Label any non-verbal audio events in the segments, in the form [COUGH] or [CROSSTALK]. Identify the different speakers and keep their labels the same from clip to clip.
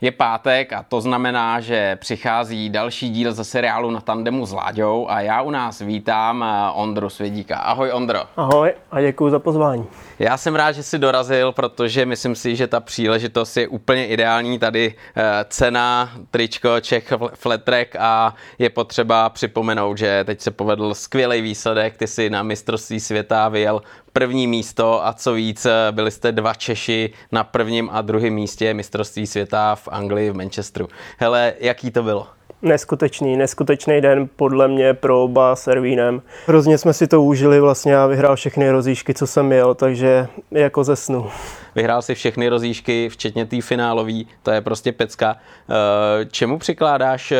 Speaker 1: Je pátek a to znamená, že přichází další díl ze seriálu na tandemu s Láďou a já u nás vítám eh, Ondru Svědíka. Ahoj Ondro.
Speaker 2: Ahoj a děkuji za pozvání.
Speaker 1: Já jsem rád, že jsi dorazil, protože myslím si, že ta příležitost je úplně ideální. Tady eh, cena, tričko, Čech, fletrek a je potřeba připomenout, že teď se povedl skvělý výsledek. Ty jsi na mistrovství světa vyjel první místo a co víc, eh, byli jste dva Češi na prvním a druhém místě mistrovství světa v Anglii, v Manchesteru. Hele, jaký to bylo?
Speaker 2: Neskutečný, neskutečný den podle mě pro oba s Ervínem. Hrozně jsme si to užili, vlastně já vyhrál všechny rozíšky, co jsem měl, takže jako ze snu.
Speaker 1: Vyhrál si všechny rozíšky, včetně té finálový, to je prostě pecka. Eh, čemu přikládáš eh,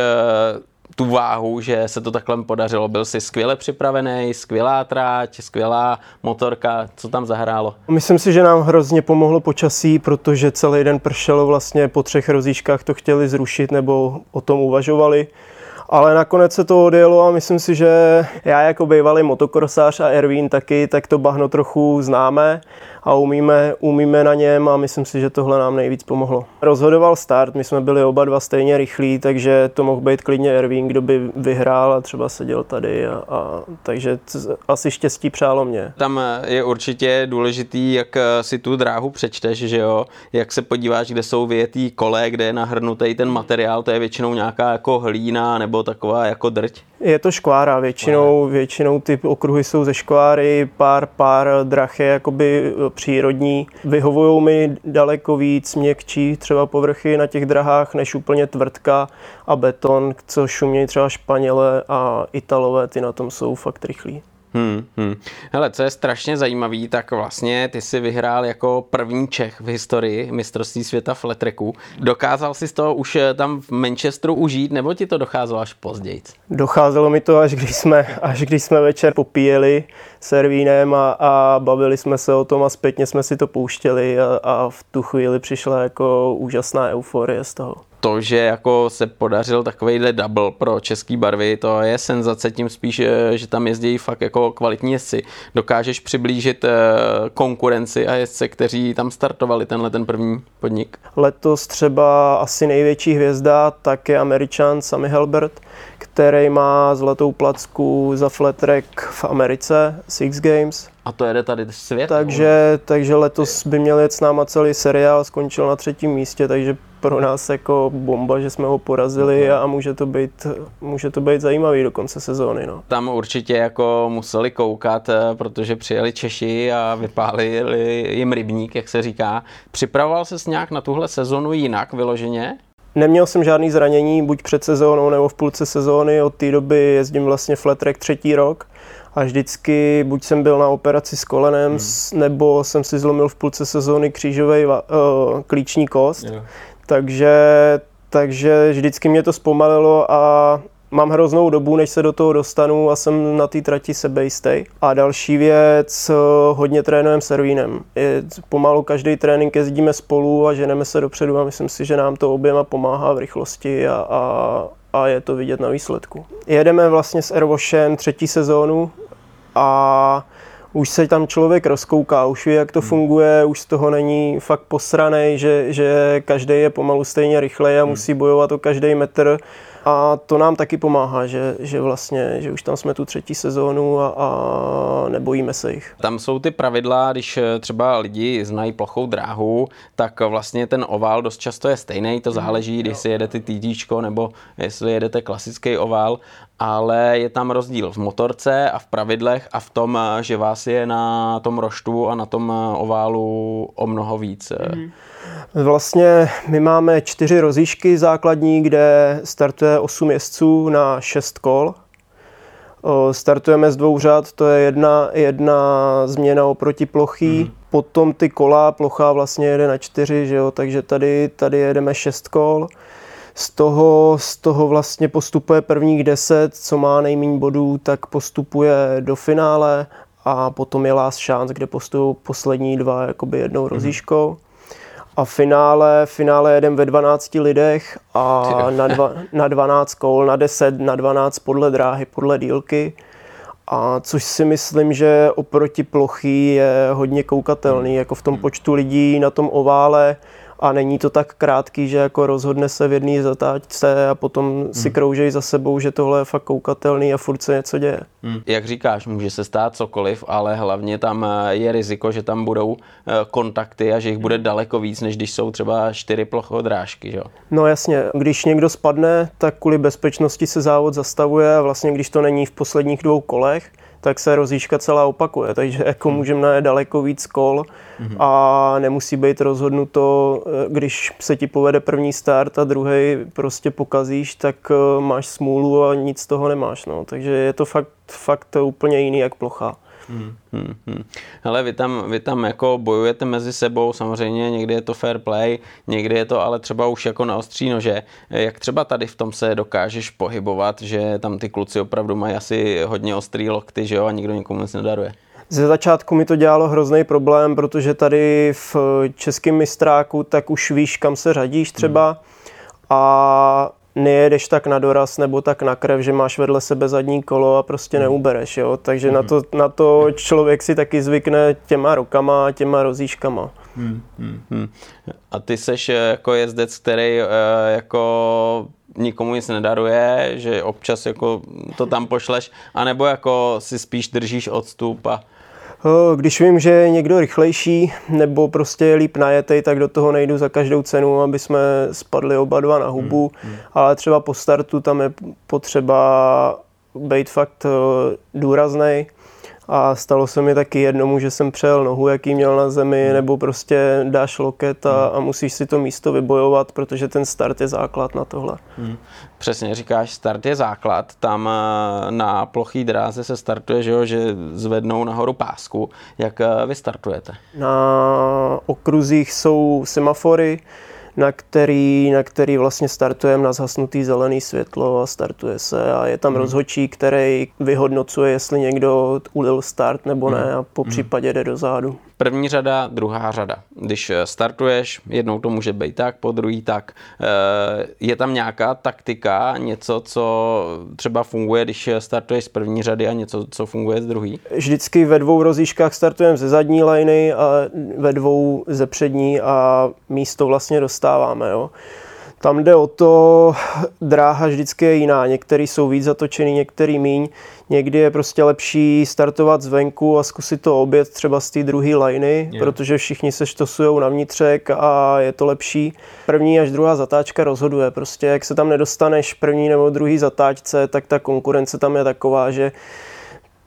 Speaker 1: tu váhu, že se to takhle podařilo. Byl jsi skvěle připravený, skvělá tráť, skvělá motorka, co tam zahrálo?
Speaker 2: Myslím si, že nám hrozně pomohlo počasí, protože celý den pršelo vlastně po třech rozíškách to chtěli zrušit nebo o tom uvažovali. Ale nakonec se to odjelo a myslím si, že já jako bývalý motokrosář a Ervín taky, tak to bahno trochu známe a umíme, umíme na něm a myslím si, že tohle nám nejvíc pomohlo. Rozhodoval start, my jsme byli oba dva stejně rychlí, takže to mohl být klidně Ervín, kdo by vyhrál a třeba seděl tady. A, a, takže asi štěstí přálo mě.
Speaker 1: Tam je určitě důležitý, jak si tu dráhu přečteš, že jo? Jak se podíváš, kde jsou vyjetý kole, kde je nahrnutý ten materiál, to je většinou nějaká jako hlína nebo taková jako drť.
Speaker 2: Je to škvára, většinou, většinou ty okruhy jsou ze škváry, pár, pár drach je jakoby e, přírodní. Vyhovují mi daleko víc měkčí třeba povrchy na těch drahách, než úplně tvrdka a beton, což umějí třeba Španělé a Italové, ty na tom jsou fakt rychlí.
Speaker 1: Hmm, hmm. Hele, co je strašně zajímavý, tak vlastně ty si vyhrál jako první Čech v historii mistrovství světa v letreku. Dokázal jsi to už eh, tam v Manchesteru užít, nebo ti to docházelo až později?
Speaker 2: Docházelo mi to, až když jsme, [LAUGHS] až když jsme večer popíjeli servínem a, a bavili jsme se o tom a zpětně jsme si to pouštěli a, a v tu chvíli přišla jako úžasná euforie z toho
Speaker 1: to, že jako se podařil takovejhle double pro český barvy, to je senzace, tím spíš, eh, že tam jezdí fakt jako kvalitní jezdci. Dokážeš přiblížit eh, konkurenci a jezdce, kteří tam startovali tenhle ten první podnik?
Speaker 2: Letos třeba asi největší hvězda tak je američan Sammy Helbert, který má zlatou placku za flat track v Americe, Six Games.
Speaker 1: A to jede tady svět?
Speaker 2: Takže, takže letos by měl jet s náma celý seriál, skončil na třetím místě, takže pro nás jako bomba, že jsme ho porazili a může to být, může to být zajímavý do konce sezóny. No.
Speaker 1: Tam určitě jako museli koukat, eh, protože přijeli Češi a vypálili jim rybník, jak se říká. Připravoval ses nějak na tuhle sezonu jinak vyloženě?
Speaker 2: Neměl jsem žádný zranění, buď před sezónou nebo v půlce sezóny. Od té doby jezdím vlastně flat track třetí rok a vždycky buď jsem byl na operaci s kolenem, hmm. nebo jsem si zlomil v půlce sezóny křížový uh, klíční kost. Yeah takže, takže vždycky mě to zpomalilo a mám hroznou dobu, než se do toho dostanu a jsem na té trati sebejistý. A další věc, hodně trénujeme servínem. Je, pomalu každý trénink jezdíme spolu a ženeme se dopředu a myslím si, že nám to oběma pomáhá v rychlosti a, a, a je to vidět na výsledku. Jedeme vlastně s Airwashem třetí sezónu a už se tam člověk rozkouká, už ví, jak to hmm. funguje, už z toho není fakt posraný, že, že každý je pomalu stejně rychlej a hmm. musí bojovat o každý metr. A to nám taky pomáhá, že, že vlastně, že už tam jsme tu třetí sezónu a, a nebojíme se jich.
Speaker 1: Tam jsou ty pravidla, když eh, třeba lidi znají plochou dráhu, tak vlastně ten ovál dost často je stejný, to záleží, když si jedete TT nebo jestli jedete klasický ovál, ale je tam rozdíl v motorce a v pravidlech a v tom, eh, že vás je na tom roštu a na tom eh, oválu o mnoho víc. Mm.
Speaker 2: Vlastně my máme čtyři rozíšky základní, kde startuje 8 jezdců na 6 kol. Startujeme z dvou řad, to je jedna, jedna změna oproti plochý. Mm. Potom ty kola, plocha vlastně jede na čtyři, že jo? takže tady, tady jedeme šest kol. Z toho, z toho vlastně postupuje prvních deset, co má nejméně bodů, tak postupuje do finále a potom je last chance, kde postupují poslední dva jakoby jednou mm. rozíškou. A finále, finále jedem ve 12 lidech a na, dva, na 12 kol, na 10, na 12 podle dráhy, podle dílky. A což si myslím, že oproti plochy je hodně koukatelný, jako v tom počtu lidí na tom ovále a není to tak krátký, že jako rozhodne se v jedné zatáčce a potom si hmm. kroužej za sebou, že tohle je fakt koukatelný a furt se něco děje.
Speaker 1: Hmm. Jak říkáš, může se stát cokoliv, ale hlavně tam eh, je riziko, že tam budou eh, kontakty a že jich bude daleko víc, než když jsou třeba čtyři plochodrážky. Že?
Speaker 2: No jasně, když někdo spadne, tak kvůli bezpečnosti se závod zastavuje a vlastně když to není v posledních dvou kolech, tak se rozjížka celá opakuje, takže jako hmm. můžeme najet daleko víc kol hmm. a nemusí být rozhodnuto, eh, když se ti povede první start a druhý prostě pokazíš, tak eh, máš smůlu a nic z toho nemáš, no. takže je to fakt, fakt úplně jiný jak plocha. Hmm,
Speaker 1: hmm. Hele, vy tam, vy tam jako bojujete mezi sebou, samozřejmě někdy je to fair play, někdy je to ale třeba už jako na ostří nože. Jak třeba tady v tom se dokážeš pohybovat, že tam ty kluci opravdu mají asi hodně ostrý lokty, že jo, a nikdo nikomu nic nedaruje?
Speaker 2: Ze začátku mi to dělalo hrozný problém, protože tady v českém mistráku tak už víš, kam se řadíš třeba. Hmm. A nejedeš tak na doraz nebo tak na krev, že máš vedle sebe zadní kolo a prostě hmm. neubereš, jo. Takže mm. na, to, na to člověk si taky zvykne těma rokama a těma rozíškama. Hmm.
Speaker 1: Hmm. A ty seš eh, jako jezdec, který uh, jako nikomu nic nedaruje, že občas jako to tam pošleš, anebo jako si spíš držíš odstup a
Speaker 2: když vím, že je někdo rychlejší nebo prostě je líp najetej, tak do toho nejdu za každou cenu, aby jsme spadli oba dva na hubu, hmm, hmm. ale třeba po startu tam je potřeba být fakt důrazný a stalo se mi taky jednomu, že jsem přejel nohu, jaký měl na zemi, hmm. nebo prostě dáš loket a, hmm. a musíš si to místo vybojovat, protože ten start je základ na tohle. Hmm.
Speaker 1: Přesně říkáš, start je základ. Tam eh, na plochý dráze se startuje, že, jo, že zvednou nahoru pásku. Jak eh, vy startujete?
Speaker 2: Na okruzích jsou semafory, na který, na který vlastně startujeme na zhasnutý zelený světlo a startuje se a je tam hmm. rozhodčí, který vyhodnocuje, jestli někdo ulil start nebo ne hmm. a po mhm. případě jde dozadu.
Speaker 1: První řada, druhá řada. Když eh, startuješ, jednou to může být tak, po druhý tak. Eh, je tam nějaká taktika, něco, co třeba funguje, když startuješ z první řady a něco, co funguje z druhý?
Speaker 2: Vždycky ve dvou rozíškách startujeme ze zadní liny a ve dvou ze přední a místo vlastně dostáváme. Jo. Tam jde o to, dráha vždycky je jiná. Některý jsou víc zatočený, některý míň. Někdy je prostě lepší startovat zvenku a zkusit to obět třeba z té druhé liny, yeah. protože všichni se štosují na vnitřek a je to lepší. První až druhá zatáčka rozhoduje. Prostě jak se tam nedostaneš první nebo druhý zatáčce, tak ta konkurence tam je taková, že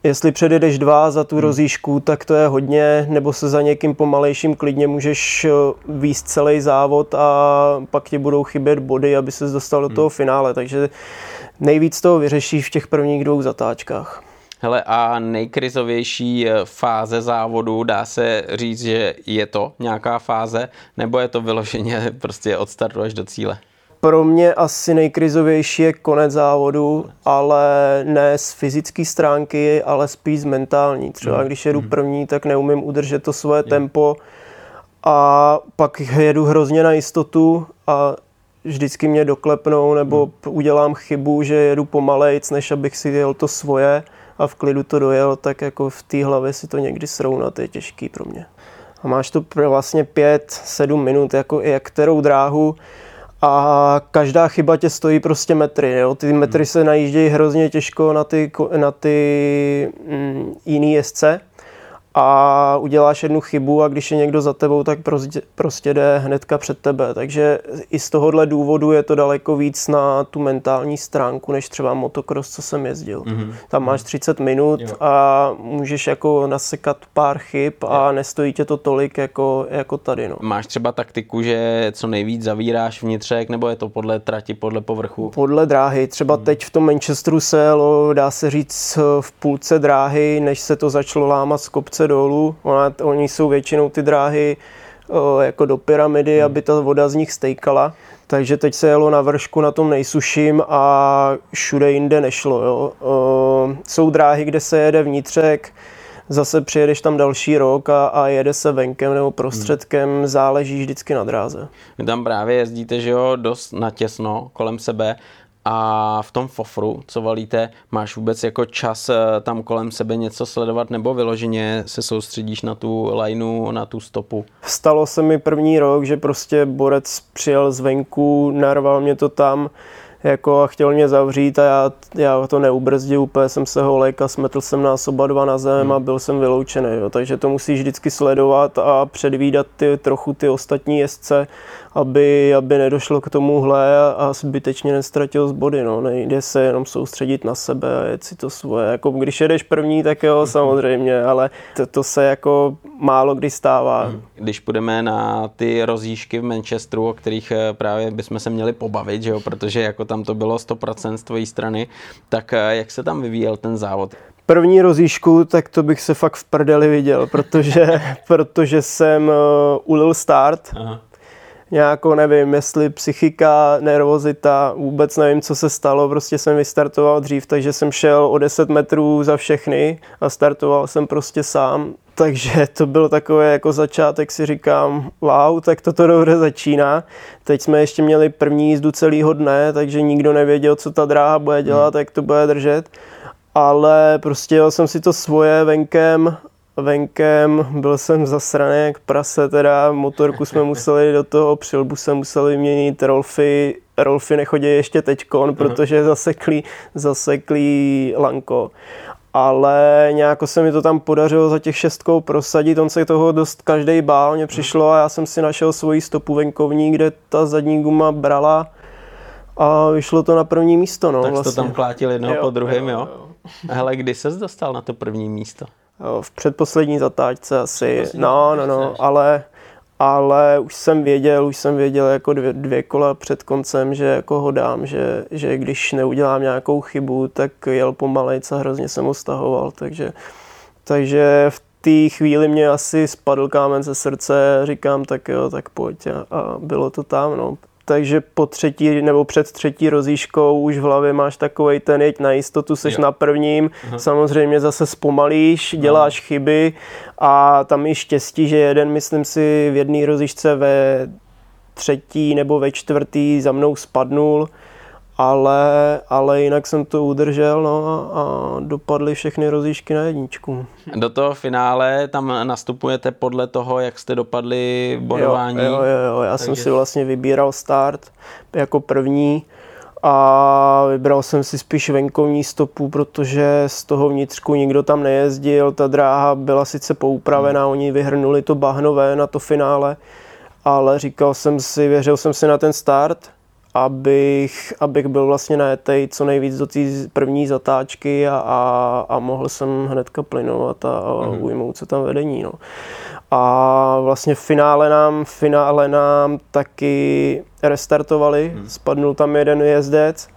Speaker 2: Jestli předjedeš dva za tu hmm. rozíšku, tak to je hodně, nebo se za někým pomalejším klidně můžeš eh, výst celý závod a pak ti budou chybět body, aby se dostal do hmm. toho finále. Takže nejvíc toho vyřešíš v těch prvních dvou zatáčkách.
Speaker 1: Hele, a nejkrizovější eh, fáze závodu, dá se říct, že je to nějaká fáze, nebo je to vyloženě [LAUGHS] prostě od startu až do cíle?
Speaker 2: Pro mě asi nejkrizovější je konec závodu, ale ne z fyzické stránky, ale spíš z mentální. Třeba mm. když jedu mm. první, tak neumím udržet to svoje yeah. tempo a pak jedu hrozně na jistotu a vždycky mě doklepnou nebo mm. udělám chybu, že jedu pomalejc, než abych si jel to svoje a v klidu to dojel, tak jako v té hlavě si to někdy srovnat je těžký pro mě. A máš tu vlastně 5-7 minut, jako jak kterou dráhu a každá chyba tě stojí prostě metry. Jo? Ty metry hmm. se najíždějí hrozně těžko na ty, na ty mm, jiný jezdce a uděláš jednu chybu a když je někdo za tebou, tak prostě, prostě jde hnedka před tebe. Takže i z tohohle důvodu je to daleko víc na tu mentální stránku, než třeba motocross, co jsem jezdil. Mm-hmm. Tam máš 30 mhm. minut jo. a můžeš jako nasekat pár chyb a nestojí tě to tolik jako, jako tady. No.
Speaker 1: Máš třeba taktiku, že co nejvíc zavíráš vnitřek, nebo je to podle trati, podle povrchu?
Speaker 2: Podle dráhy. Třeba mm. teď v tom Manchesteru se jelo, dá se říct, v půlce dráhy, než se to začalo lámat z kopce se dolů. Ona, oni jsou většinou ty dráhy jako do pyramidy, hmm. aby ta voda z nich stejkala. Takže teď se jelo na vršku na tom nejsuším a všude jinde nešlo. Jo. Jsou dráhy, kde se jede vnitřek, zase přijedeš tam další rok a, a jede se venkem nebo prostředkem, hmm. záleží vždycky na dráze.
Speaker 1: Vy tam právě jezdíte, že jo, dost natěsno kolem sebe A v tom fofru, co valíte, máš vůbec jako čas eh, tam kolem sebe něco sledovat nebo vyloženě se soustředíš na tu lineu, na tu stopu?
Speaker 2: Stalo se mi první rok, že prostě borec přijel zvenku, narval mě to tam, jako a chtěl mě zavřít a já, já to neubrzdil, úplně jsem se ho léka, smetl jsem nás oba dva na zem a hmm. byl jsem vyloučený. Jo. Takže to musíš vždycky sledovat a předvídat ty, trochu ty ostatní jezdce, aby, aby nedošlo k tomuhle a, a zbytečně nestratil z body. No. Nejde se jenom soustředit na sebe a jet si to svoje. Jako když jedeš první, tak jo, hmm. samozřejmě, ale to, to se jako málo kdy stává. Hmm.
Speaker 1: Když půjdeme na ty rozjížky v Manchesteru, o kterých eh, právě bychom se měli pobavit, že jo, protože jako tam to bylo 100% z tvojí strany, tak eh, jak se tam vyvíjel ten závod?
Speaker 2: První rozíšku, tak to bych se fakt v prdeli viděl, protože, [LAUGHS] protože jsem uh, ulil start. Aha. Nějakou, nevím, jestli psychika, nervozita, vůbec nevím, co se stalo, prostě jsem vystartoval dřív, takže jsem šel o 10 metrů za všechny a startoval jsem prostě sám. [LAUGHS] Takže to byl takový jako začátek, si říkám, wow, tak toto dobře začíná. Teď jsme ještě měli první jízdu celého dne, takže nikdo nevěděl, co ta dráha bude dělat, hmm. jak to bude držet. Ale prostě jel jsem si to svoje venkem, venkem, byl jsem zasraný jak prase, teda motorku jsme [LAUGHS] museli do toho, přilbu se museli měnit, Rolfy, Rolfy nechodí ještě teďkon, protože zaseklý, zaseklý lanko ale nějak se mi to tam podařilo za těch šestkou prosadit, on se toho dost každý bál, mě přišlo a já jsem si našel svoji stopu venkovní, kde ta zadní guma brala a vyšlo to na první místo. No,
Speaker 1: tak
Speaker 2: vlastně.
Speaker 1: to tam klátil jednoho jo, po druhém, jo? jo? Hele, kdy ses dostal na to první místo?
Speaker 2: V předposlední zatáčce asi, no, no, no, ale ale už jsem věděl, už jsem věděl jako dvě, dvě kola před koncem, že jako ho dám, že, že když neudělám nějakou chybu, tak jel pomalejc a hrozně jsem ho stahoval, takže, takže v té chvíli mě asi spadl kámen ze srdce, říkám tak jo, tak pojď a, a bylo to tam, no takže po třetí nebo před třetí rozíškou už v hlavě máš takový ten jeď na jistotu, seš jo. na prvním, Aha. samozřejmě zase zpomalíš, děláš Aha. chyby a tam je štěstí, že jeden, myslím si, v jedné rozíšce ve třetí nebo ve čtvrtý za mnou spadnul, ale, ale jinak jsem to udržel no, a dopadly všechny rozíšky na jedničku.
Speaker 1: Do toho finále tam nastupujete podle toho, jak jste dopadli bodování?
Speaker 2: Jo, jo, jo, jo. já Takže... jsem si vlastně vybíral start jako první a vybral jsem si spíš venkovní stopu, protože z toho vnitřku nikdo tam nejezdil, ta dráha byla sice poupravená, hmm. oni vyhrnuli to bahnové na to finále, ale říkal jsem si, věřil jsem si na ten start, abych, abych byl vlastně najetej co nejvíc do té první zatáčky a, a, a mohl jsem hnedka plynovat a, a mm-hmm. ujmout se tam vedení. No. A vlastně v finále nám, v finále nám taky restartovali, mm. spadnul tam jeden jezdec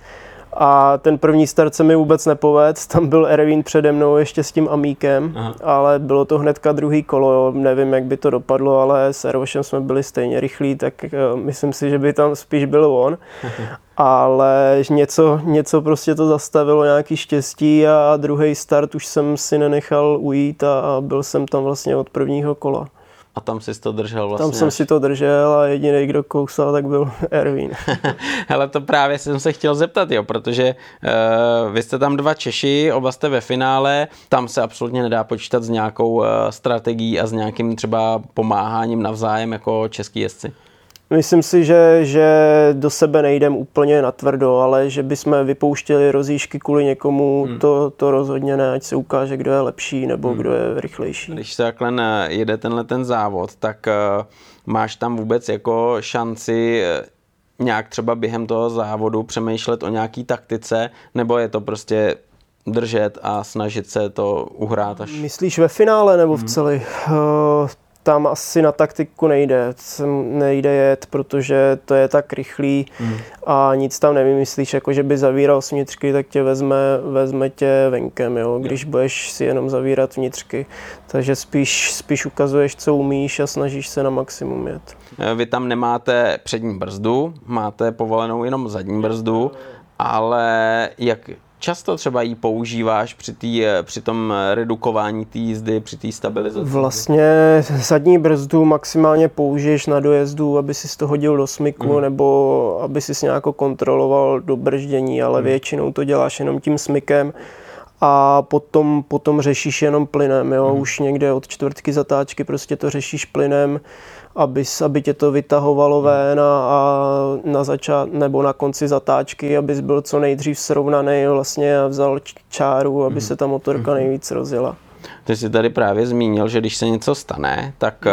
Speaker 2: a ten první start se mi vůbec nepovedl, tam byl Erwin přede mnou ještě s tím Amíkem, Aha. ale bylo to hnedka druhý kolo, nevím, jak by to dopadlo, ale s Ervošem jsme byli stejně rychlí, tak uh, myslím si, že by tam spíš byl on. [LAUGHS] ale něco, něco prostě to zastavilo, nějaký štěstí a druhý start už jsem si nenechal ujít a, a byl jsem tam vlastně od prvního kola.
Speaker 1: A tam si to držel vlastně?
Speaker 2: Tam jsem si to držel a jediný, kdo kousal, tak byl [LAUGHS] Erwin. [LAUGHS]
Speaker 1: Hele, to právě jsem se chtěl zeptat, jo, protože uh, vy jste tam dva Češi, oba jste ve finále, tam se absolutně nedá počítat s nějakou uh, strategií a s nějakým třeba pomáháním navzájem jako český jezdci.
Speaker 2: Myslím si, že, že do sebe nejdem úplně natvrdo, ale že bychom vypouštěli rozíšky kvůli někomu, hmm. to, to rozhodně ne, ať se ukáže, kdo je lepší nebo hmm. kdo je rychlejší.
Speaker 1: Když se takhle jede tenhle ten závod, tak uh, máš tam vůbec jako šanci eh, nějak třeba během toho závodu přemýšlet o nějaký taktice, nebo je to prostě držet a snažit se to uhrát až...
Speaker 2: Myslíš ve finále nebo v hmm. celý? Uh, tam asi na taktiku nejde, nejde jet, protože to je tak rychlý hmm. a nic tam nevymyslíš, jako že by zavíral vnitřky, tak tě vezme, vezme tě venkem, jo, když budeš si jenom zavírat vnitřky. Takže spíš, spíš ukazuješ, co umíš a snažíš se na maximum jet.
Speaker 1: Vy tam nemáte přední brzdu, máte povolenou jenom zadní brzdu, ale jak často třeba ji používáš při, tý, při tom redukování té jízdy, při té stabilizaci?
Speaker 2: Vlastně zadní brzdu maximálně použiješ na dojezdu, aby si to hodil do smyku, mm. nebo aby si nějak kontroloval do brždění, ale mm. většinou to děláš jenom tím smykem a potom, potom řešíš jenom plynem, jo? Mm. už někde od čtvrtky zatáčky prostě to řešíš plynem, aby, aby tě to vytahovalo ven a, a na začát, nebo na konci zatáčky, abys byl co nejdřív srovnaný vlastně a vzal čáru, aby se ta motorka nejvíc rozjela.
Speaker 1: Ty jsi tady právě zmínil, že když se něco stane, tak mm.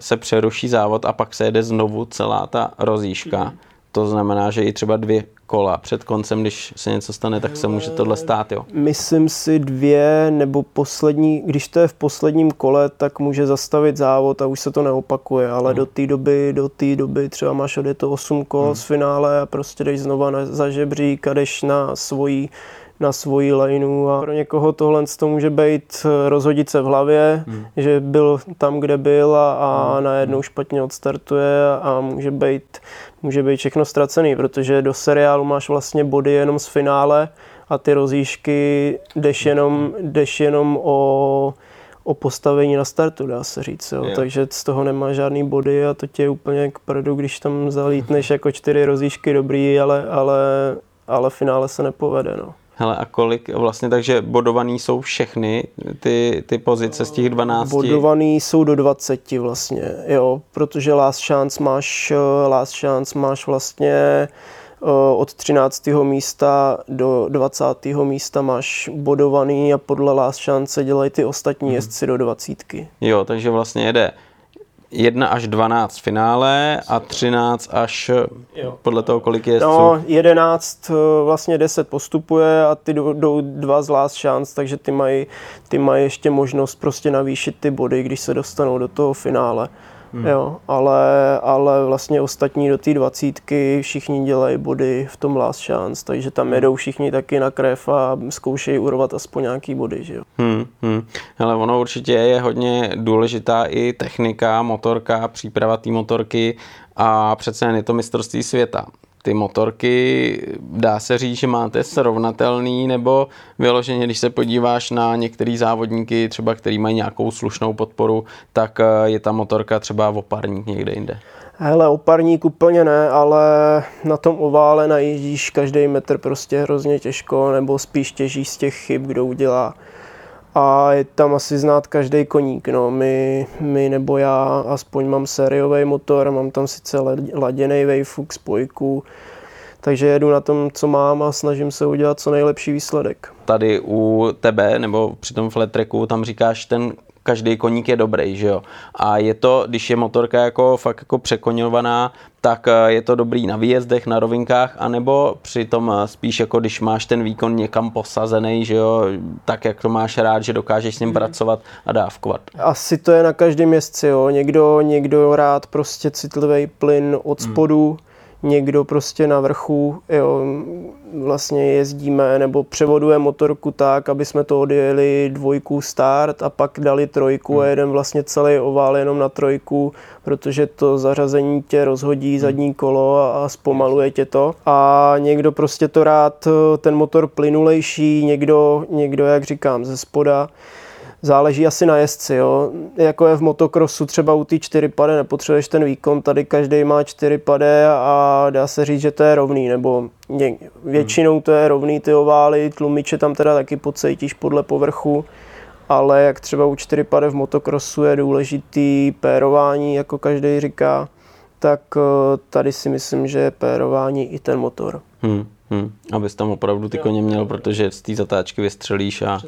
Speaker 1: se přeruší závod a pak se jede znovu celá ta rozíška. To znamená, že i třeba dvě kola před koncem, když se něco stane, tak se může tohle stát, jo?
Speaker 2: Myslím si dvě nebo poslední, když to je v posledním kole, tak může zastavit závod a už se to neopakuje, ale hmm. do té doby, do té doby třeba máš to 8 kol hmm. z finále a prostě jdeš znova na, za žebřík a jdeš na svoji na svoji lineu a pro někoho tohle to může být eh, rozhodit se v hlavě, hmm. že byl tam, kde byl a, a hmm. najednou špatně odstartuje a může být, může být všechno ztracený, protože do seriálu máš vlastně body jenom z finále a ty rozíšky jdeš jenom, jdeš jenom o, o postavení na startu, dá se říct. Jo. Takže z toho nemá žádný body a to tě je úplně k prdu, když tam zalítneš [LAUGHS] jako čtyři rozíšky dobrý, ale, ale, ale finále se nepovede. No.
Speaker 1: Hele, a kolik vlastně, takže bodovaný jsou všechny ty, ty pozice z těch 12?
Speaker 2: Bodovaný jsou do 20 vlastně, jo, protože last chance máš, eh, last chance máš vlastně eh, od 13. místa do 20. místa máš bodovaný a podle last chance dělají ty ostatní hmm. jezdci do 20.
Speaker 1: Jo, takže vlastně jede 1 až 12 finále a 13 až jo. podle toho, kolik je
Speaker 2: No, 11, eh, vlastně 10 postupuje a ty jdou dva z last chance, takže ty mají, ty mají ještě možnost prostě navýšit ty body, když se dostanou do toho finále. Hmm. Jo, ale, ale vlastně ostatní do té dvacítky všichni dělají body v tom last chance, takže tam hmm. jedou všichni taky na krev a zkoušejí urvat aspoň nějaký body, že jo.
Speaker 1: Hmm, hmm. Ale ono určitě je hodně důležitá i technika, motorka, příprava té motorky a přece jen je to mistrovství světa ty motorky, dá se říct, že máte srovnatelný, nebo vyloženě, když se podíváš na některé závodníky, třeba který mají nějakou slušnou podporu, tak eh, je ta motorka třeba oparník někde jinde?
Speaker 2: Hele, oparník úplně ne, ale na tom ovále najíždíš každý metr prostě hrozně těžko, nebo spíš těžíš z těch chyb, kdo udělá a je tam asi znát každý koník. No. My, my nebo já aspoň mám sériový motor, mám tam sice laděný Wavefuk spojku, takže jedu na tom, co mám a snažím se udělat co nejlepší výsledek.
Speaker 1: Tady u tebe, nebo při tom flat tracku, tam říkáš ten každý koník je dobrý, že jo. A je to, když je motorka jako fakt jako překoňovaná, tak eh, je to dobrý na výjezdech, na rovinkách, anebo přitom eh, spíš jako když máš ten výkon někam posazený, že jo, tak jak to máš rád, že dokážeš s ním mhm. pracovat a dávkovat.
Speaker 2: Asi to je na každém městci, jo. Někdo, někdo rád prostě citlivý plyn od mhm. spodu, hmm někdo prostě na vrchu, jo, vlastně jezdíme nebo převoduje motorku tak, aby jsme to odjeli dvojku start a pak dali trojku a hmm. jeden vlastně celý ovál jenom na trojku, protože to zařazení tě rozhodí hmm. zadní kolo a, a zpomaluje tě to. A někdo prostě to rád, ten motor plynulejší, někdo, někdo jak říkám, ze spoda, záleží asi na jezdci. Jo. Jako je v motokrosu třeba u té čtyři pade nepotřebuješ ten výkon, tady každý má čtyři pade a dá se říct, že to je rovný, nebo většinou to je rovný ty ovály, tlumiče tam teda taky pocejtíš podle povrchu, ale jak třeba u čtyři pade v motokrosu je důležitý pérování, jako každý říká, tak eh, tady si myslím, že je pérování i ten motor.
Speaker 1: Hmm. Hmm, abys tam opravdu ty koně měl, protože z té zatáčky vystřelíš a,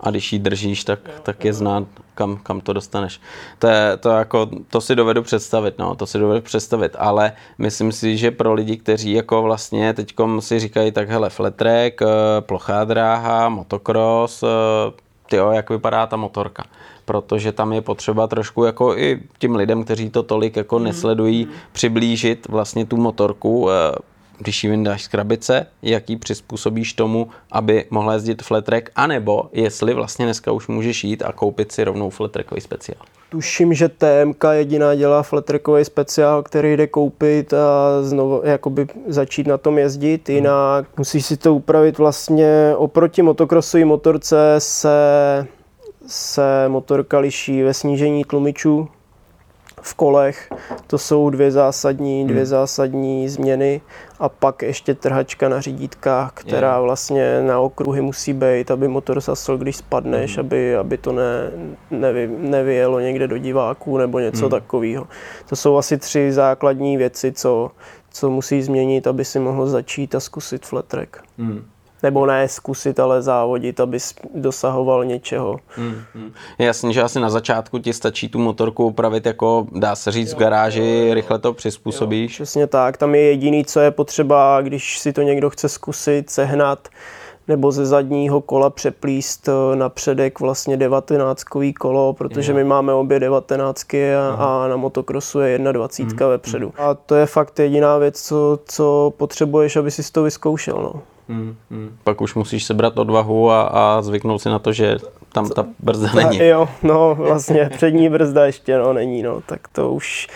Speaker 1: a když ji držíš, tak, jo, tak je znát, kam, kam to dostaneš. To, je, to, jako, to si dovedu představit, no, to si dovedu představit, ale myslím si, že pro lidi, kteří jako vlastně teď si říkají tak hele, fletrek, eh, plochá dráha, motocross, eh, tyjo, jak vypadá ta motorka protože tam je potřeba trošku jako i tím lidem, kteří to tolik jako mm. nesledují, přiblížit vlastně tu motorku, eh, když ji vyndáš z krabice, jak ji přizpůsobíš tomu, aby mohla jezdit flat track, anebo jestli vlastně dneska už můžeš jít a koupit si rovnou flat trackový speciál.
Speaker 2: Tuším, že TMK jediná dělá flatrackový speciál, který jde koupit a znovu jakoby začít na tom jezdit, hmm. jinak musíš si to upravit vlastně oproti motokrosové motorce se, se motorka liší ve snížení tlumičů, v kolech. To jsou dvě zásadní, dvě hmm. zásadní změny a pak ještě trhačka na řídítkách, která je. vlastně na okruhy musí být, aby motor zasl, když spadneš, hmm. aby, aby to ne, nevy, nevyjelo někde do diváků nebo něco hmm. takového. To jsou asi tři základní věci, co, co musí změnit, aby si mohl začít a zkusit flat track. Hmm nebo ne zkusit, ale závodit, aby dosahoval něčeho. Hmm,
Speaker 1: hmm. Je jasný, že asi na začátku ti stačí tu motorku upravit jako, dá se říct, v garáži, jo, rychle to přizpůsobíš. Jo,
Speaker 2: přesně tak, tam je jediný, co je potřeba, když si to někdo chce zkusit, sehnat, nebo ze zadního kola přeplíst eh, na předek vlastně 19 kolo, protože my máme obě 19 a, a na motokrosu je 21 hmm. vepředu. A to je fakt jediná věc, co, co potřebuješ, aby si to vyzkoušel. No.
Speaker 1: Hmm, hmm. Pak už musíš sebrat odvahu a, a zvyknout si na to, že tam ta brzda není. A,
Speaker 2: jo, no vlastně přední brzda ještě no, není, no, tak to už,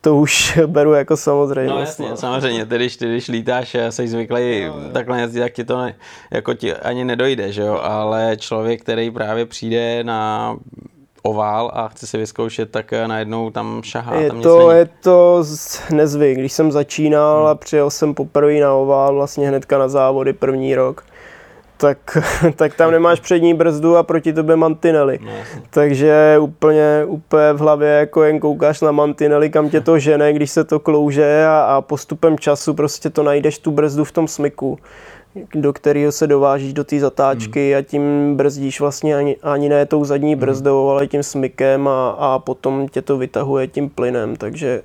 Speaker 2: to už beru jako samozřejmě.
Speaker 1: No jasně, no. samozřejmě, ty když, ty, když lítáš a jsi zvyklý no, takhle jezdit, tak ti to ne, jako ti ani nedojde, že jo, ale člověk, který právě přijde na ovál a chce si vyzkoušet, tak eh, najednou tam šahá.
Speaker 2: Je
Speaker 1: tam
Speaker 2: to, je to nezvyk. Když jsem začínal hmm. a přijel jsem poprvé na ovál vlastně hnedka na závody první rok, tak, [LAUGHS] tak tam nemáš přední brzdu a proti tobě mantinely. No, Takže úplně, úplně v hlavě jako jen koukáš na mantinely, kam tě to [LAUGHS] žene, když se to klouže a, a postupem času prostě to najdeš tu brzdu v tom smyku do kterého se dovážíš do té zatáčky hmm. a tím brzdíš vlastně ani, ani ne tou zadní hmm. brzdou, ale tím smykem a, a potom tě to vytahuje tím plynem, takže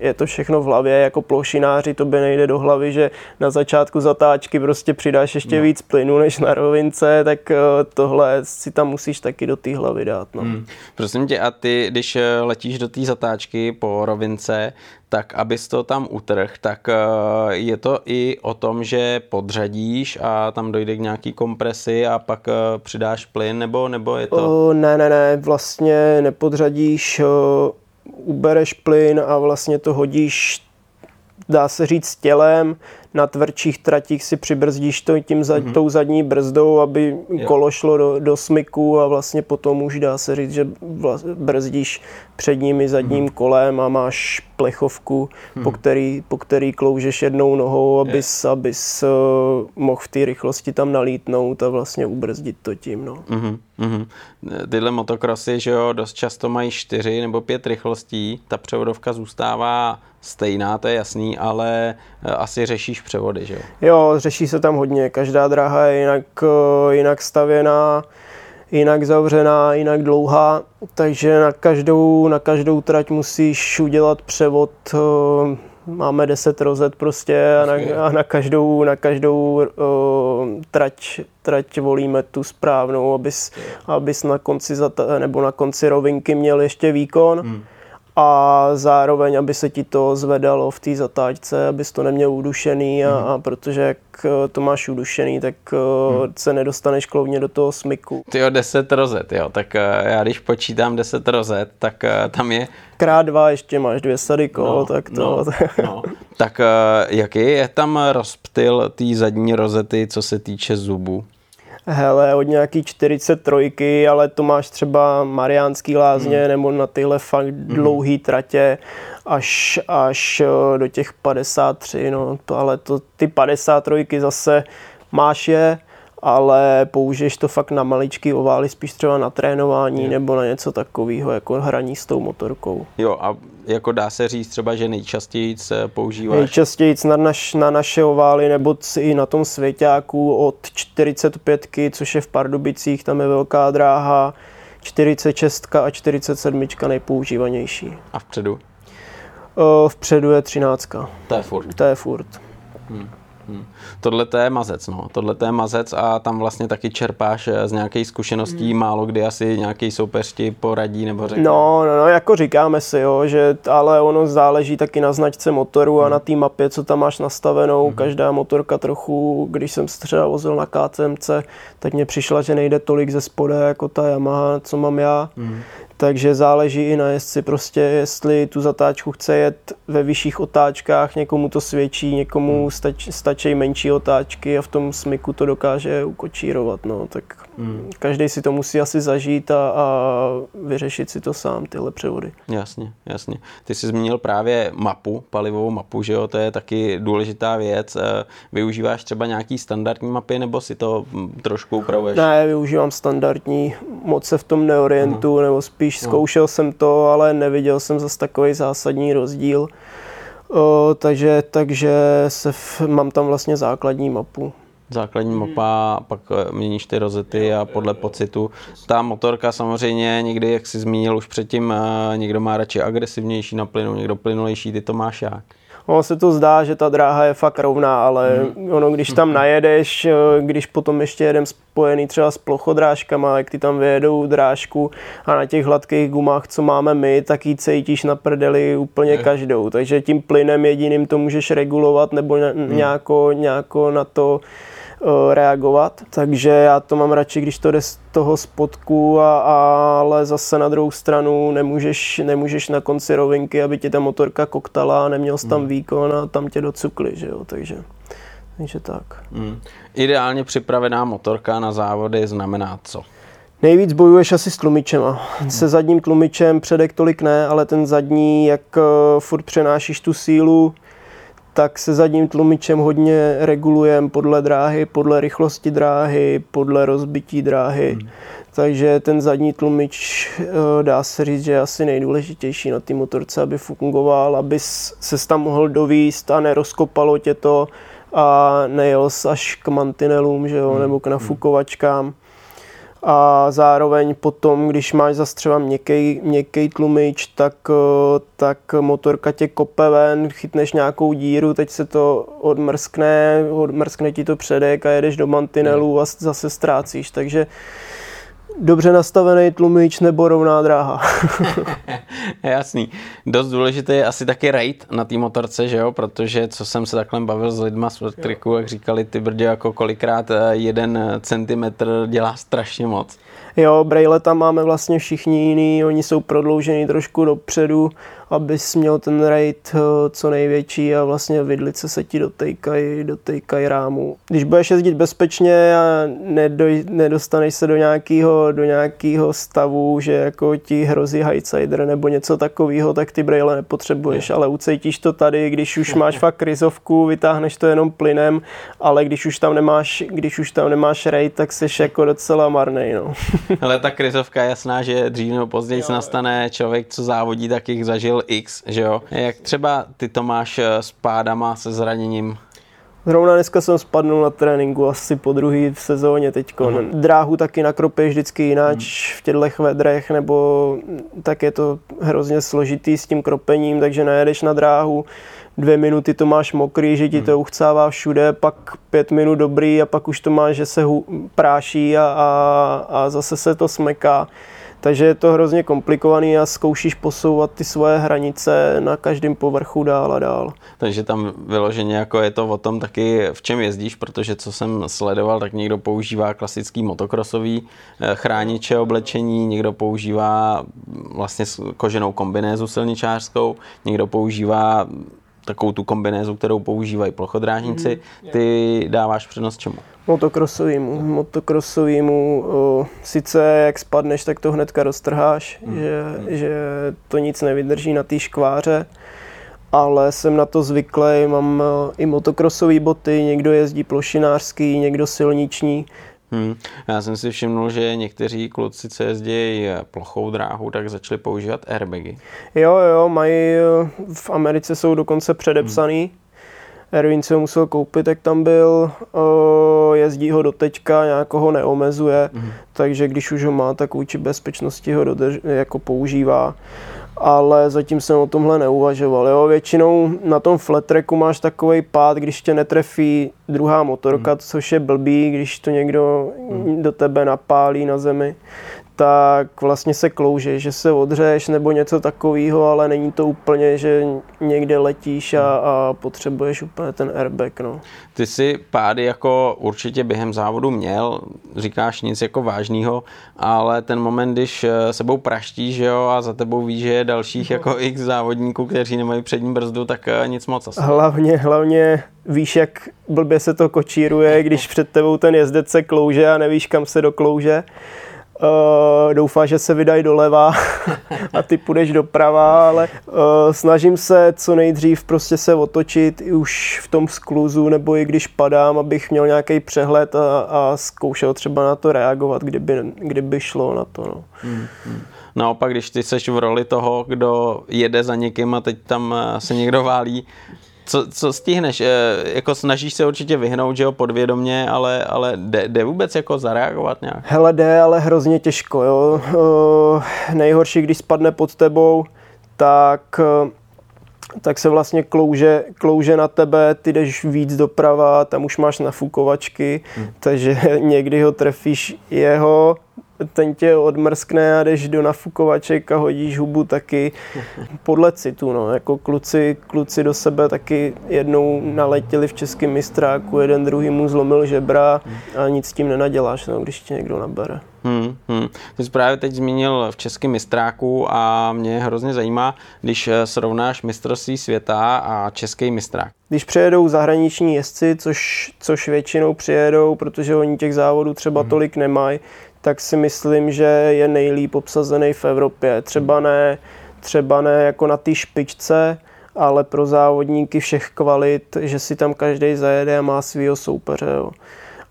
Speaker 2: je to všechno v hlavě, jako plošináři to by nejde do hlavy, že na začátku zatáčky prostě přidáš ještě no. víc plynu než na rovince, tak eh, tohle si tam musíš taky do té hlavy dát. No. Hmm.
Speaker 1: Prosím tě, a ty, když eh, letíš do té zatáčky po rovince, tak abys to tam utrh, tak eh, je to i o tom, že podřadíš a tam dojde k nějaký kompresi a pak přidáš plyn, nebo, nebo je to...
Speaker 2: O, ne, ne, ne, vlastně nepodřadíš, ubereš plyn a vlastně to hodíš, dá se říct, tělem, na tvrdších tratích si přibrzdíš to tím za, mm-hmm. tou zadní brzdou, aby jo. kolo šlo do, do smyku a vlastně potom už dá se říct, že brzdíš předním i zadním mm-hmm. kolem a máš plechovku, mm-hmm. po, který, po který kloužeš jednou nohou, abys, abys uh, mohl v té rychlosti tam nalítnout a vlastně ubrzdit to tím. No.
Speaker 1: Mm-hmm. Tyhle motokrosy, že jo, dost často mají čtyři nebo pět rychlostí, ta převodovka zůstává stejná, to je jasný, ale eh, asi řešíš převody, že jo?
Speaker 2: Jo, řeší se tam hodně. Každá dráha je jinak, eh, jinak stavěná, jinak zavřená, jinak dlouhá, takže na každou, na každou trať musíš udělat převod eh, máme 10 rozet prostě a na, a na každou, na každou uh, trať, trať volíme tu správnou, abys, abys na konci zata, nebo na konci rovinky měl ještě výkon. Hmm a zároveň, aby se ti to zvedalo v té zatáčce, abys to neměl udušený a, mm. a protože jak eh, to máš udušený, tak mm. se nedostaneš klovně do toho smyku.
Speaker 1: Ty jo, 10 rozet, jo, tak eh, já když počítám 10 rozet, tak tam je...
Speaker 2: Krát dva ještě máš dvě sady kolo, no, tak to... No, [LAUGHS]
Speaker 1: no. Tak jaký je tam rozptyl té zadní rozety, co se týče zubu?
Speaker 2: Hele, od nějaký 43, ale to máš třeba Mariánský lázně hmm. nebo na tyhle fakt hmm. dlouhý tratě až, až eh, do těch 53, no, to, ale to, ty 53 zase máš je, ale použiješ to fakt na maličký ovály, spíš třeba na trénování je. nebo na něco takového, jako hraní s tou motorkou.
Speaker 1: Jo a jako dá se říct třeba, že nejčastěji používáš?
Speaker 2: Nejčastěji na, naš, na naše ovály nebo i na tom svěťáku od 45, což je v Pardubicích, tam je velká dráha, 46 a 47 nejpoužívanější.
Speaker 1: A vpředu?
Speaker 2: O, vpředu je 13.
Speaker 1: To je furt.
Speaker 2: To je furt. Hmm.
Speaker 1: Hmm. Tohle to je mazec, no. Tohle to je mazec a tam vlastně taky čerpáš eh, z nějakých zkušeností, hmm. málo kdy asi nějaký soupeř ti poradí nebo řekne.
Speaker 2: No, no, no, jako říkáme si, jo, že ale ono záleží taky na značce motoru hmm. a na té mapě, co tam máš nastavenou. Hmm. Každá motorka trochu, když jsem se třeba vozil na KTMC, tak mě přišla, že nejde tolik ze spoda jako ta Yamaha, co mám já. Hmm. Takže záleží i na jezdci prostě, jestli tu zatáčku chce jet ve vyšších otáčkách, někomu to svědčí, někomu hmm. stač, stačí menší otáčky a v tom smyku to dokáže ukočírovat. No. Tak hmm. každý si to musí asi zažít a, a vyřešit si to sám, tyhle převody.
Speaker 1: Jasně, jasně. Ty jsi zmínil právě mapu, palivovou mapu, že jo, to je taky důležitá věc. Eh, využíváš třeba nějaký standardní mapy nebo si to hm, trošku upravuješ?
Speaker 2: Ne, využívám standardní, moc se v tom neorientu, hmm. nebo spíš spíš zkoušel jsem to, ale neviděl jsem zase takový zásadní rozdíl. O, takže, takže se v, mám tam vlastně základní mapu.
Speaker 1: Základní mapa, pak eh, měníš ty rozety a podle pocitu. Ta motorka samozřejmě někdy, jak jsi zmínil už předtím, eh, někdo má radši agresivnější na plynu, někdo plynulejší, ty to máš jak?
Speaker 2: ono se to zdá, že ta dráha je fakt rovná, ale hmm. ono, když tam mhm. najedeš, eh, když potom ještě jedem spojený třeba s plochodrážkama, jak ty tam vyjedou drážku a na těch hladkých gumách, co máme my, tak ji cítíš na prdeli úplně každou. Takže tím plynem jediným to můžeš regulovat nebo hmm. nějako, nějako na to reagovat, takže já to mám radši, když to jde z toho spodku, a, ale zase na druhou stranu nemůžeš, nemůžeš na konci rovinky, aby ti ta motorka koktala a neměl jsi tam hmm. výkon a tam tě docukli, že jo, takže, takže tak. Hmm.
Speaker 1: Ideálně připravená motorka na závody znamená co?
Speaker 2: Nejvíc bojuješ asi s tlumičema. Hmm. Se zadním tlumičem předek tolik ne, ale ten zadní, jak uh, furt přenášíš tu sílu, tak se zadním tlumičem hodně regulujeme podle dráhy, podle rychlosti dráhy, podle rozbití dráhy. Hmm. Takže ten zadní tlumič eh, dá se říct, že je asi nejdůležitější na té motorce, aby fungoval, aby se tam mohl dovíst a nerozkopalo tě to a nejel až k mantinelům, že jo, hmm. nebo k nafukovačkám a zároveň potom, když máš zase třeba měkký, měkký tlumič, tak, eh, tak motorka tě kope ven, chytneš nějakou díru, teď se to odmrskne, odmrskne ti to předek a jedeš do mantinelu a zase ztrácíš, takže dobře nastavený tlumič nebo rovná dráha. [LAUGHS]
Speaker 1: Jasný. Dost důležitý je asi taky rate na té motorce, že jo? Protože co jsem se takhle bavil s lidma z triku, jak říkali ty brdě, jako kolikrát eh, jeden centimetr dělá strašně moc.
Speaker 2: Jo, braille tam máme vlastně všichni jiný, oni jsou prodloužený trošku dopředu, abys měl ten rate eh, co největší a vlastně vidlice se ti dotejkají, dotejkají rámu. Když budeš jezdit bezpečně a nedoj, nedostaneš se do nějakého, do nějakého stavu, že jako ti hrozí highsider nebo něco takového, tak ty braille nepotřebuješ, ale ucejtíš to tady, když už máš fakt krizovku, vytáhneš to jenom plynem, ale když už tam nemáš, když už tam nemáš rate, tak jsi jako docela marnej, no. [LAUGHS]
Speaker 1: Ale ta krizovka je jasná, že dřív nebo později nastane člověk, co závodí, tak jich zažil X, že jo? Jak třeba ty to máš eh, s pádama, se zraněním?
Speaker 2: Zrovna dneska jsem spadnul na tréninku asi po druhý v sezóně teď. Uh-huh. Dráhu taky nakropeš vždycky jinak uh-huh. v těchto vedrech, nebo tak je to hrozně složitý s tím kropením, takže najedeš na dráhu, dvě minuty to máš mokrý, že ti to uchcává všude, pak pět minut dobrý a pak už to máš, že se práší a, a, a zase se to smeká. Takže je to hrozně komplikovaný a zkoušíš posouvat ty svoje hranice na každém povrchu dál a dál.
Speaker 1: Takže tam vyloženě jako je to o tom taky, v čem jezdíš, protože co jsem sledoval, tak někdo používá klasický motokrosový eh, chrániče oblečení, někdo používá vlastně koženou kombinézu silničářskou, někdo používá takovou tu kombinézu, kterou používají plochodrážníci, mhm. ty dáváš přednost čemu?
Speaker 2: Motokrosovýmu. Motokrosovýmu, sice jak spadneš, tak to hnedka roztrháš, hmm. že, hmm. že to nic nevydrží na té škváře, ale jsem na to zvyklý, mám i motokrosové boty, někdo jezdí plošinářský, někdo silniční,
Speaker 1: Hmm. Já jsem si všimnul, že někteří kluci, co jezdí plochou dráhu, tak začali používat airbagy.
Speaker 2: Jo, jo, mají, v Americe jsou dokonce předepsaný. Hmm Erwin se ho musel koupit, tak tam byl, uh, jezdí ho do teďka, nějak ho neomezuje, mm. takže když už ho má, tak vůči bezpečnosti ho dodrž, jako používá ale zatím jsem o tomhle neuvažoval. Jo. Většinou na tom flat tracku máš takový pád, když tě netrefí druhá motorka, hmm. což je blbý, když to někdo hmm. do tebe napálí na zemi tak vlastně se klouže, že se odřeš nebo něco takového, ale není to úplně, že někde letíš a, a potřebuješ úplně ten airbag. No.
Speaker 1: Ty si pády jako určitě během závodu měl, říkáš nic jako vážného, ale ten moment, když eh, sebou praštíš jo, a za tebou víš, že je dalších no. jako x závodníků, kteří nemají přední brzdu, tak eh, nic moc asi.
Speaker 2: Hlavně, hlavně víš, jak blbě se to kočíruje, když před tebou ten jezdec se klouže a nevíš, kam se doklouže. Uh, doufá, že se vydají doleva [LAUGHS] a ty půjdeš doprava, ale uh, snažím se co nejdřív prostě se otočit i už v tom skluzu, nebo i když padám, abych měl nějaký přehled a, a zkoušel třeba na to reagovat, kdyby, kdyby šlo na to. No. Hmm,
Speaker 1: hmm. Naopak, když ty seš v roli toho, kdo jede za někým a teď tam eh, se někdo válí, co, co stihneš? E, jako snažíš se určitě vyhnout, že jo, podvědomě, ale, ale jde, jde vůbec jako zareagovat nějak?
Speaker 2: Hele, jde, ale hrozně těžko, jo. E, nejhorší, když spadne pod tebou, tak e, tak se vlastně klouže, klouže na tebe, ty jdeš víc doprava, tam už máš nafukovačky, hmm. takže [LAUGHS] někdy ho trefíš jeho, ten tě odmrskne a jdeš do nafukovaček a hodíš hubu taky podle citu, no, jako kluci, kluci do sebe taky jednou naletěli v českém mistráku, jeden druhý mu zlomil žebra a nic s tím nenaděláš, no, když tě někdo nabere.
Speaker 1: Hmm, hmm. Ty jsi právě teď zmínil v českém mistráku a mě hrozně zajímá, když eh, srovnáš mistrovství světa a český mistrák.
Speaker 2: Když přijedou zahraniční jezdci, což, což většinou přijedou, protože oni těch závodů třeba hmm. tolik nemají, tak si myslím, že je nejlíp obsazený v Evropě. Třeba ne, třeba ne jako na té špičce, ale pro závodníky všech kvalit, že si tam každý zajede a má svého soupeře. Jo.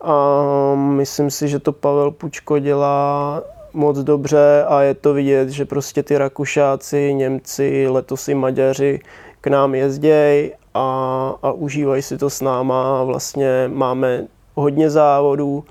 Speaker 2: A myslím si, že to Pavel Pučko dělá moc dobře a je to vidět, že prostě ty Rakušáci, Němci, letos i Maďaři k nám jezdějí a, a užívají si to s náma vlastně máme hodně závodů.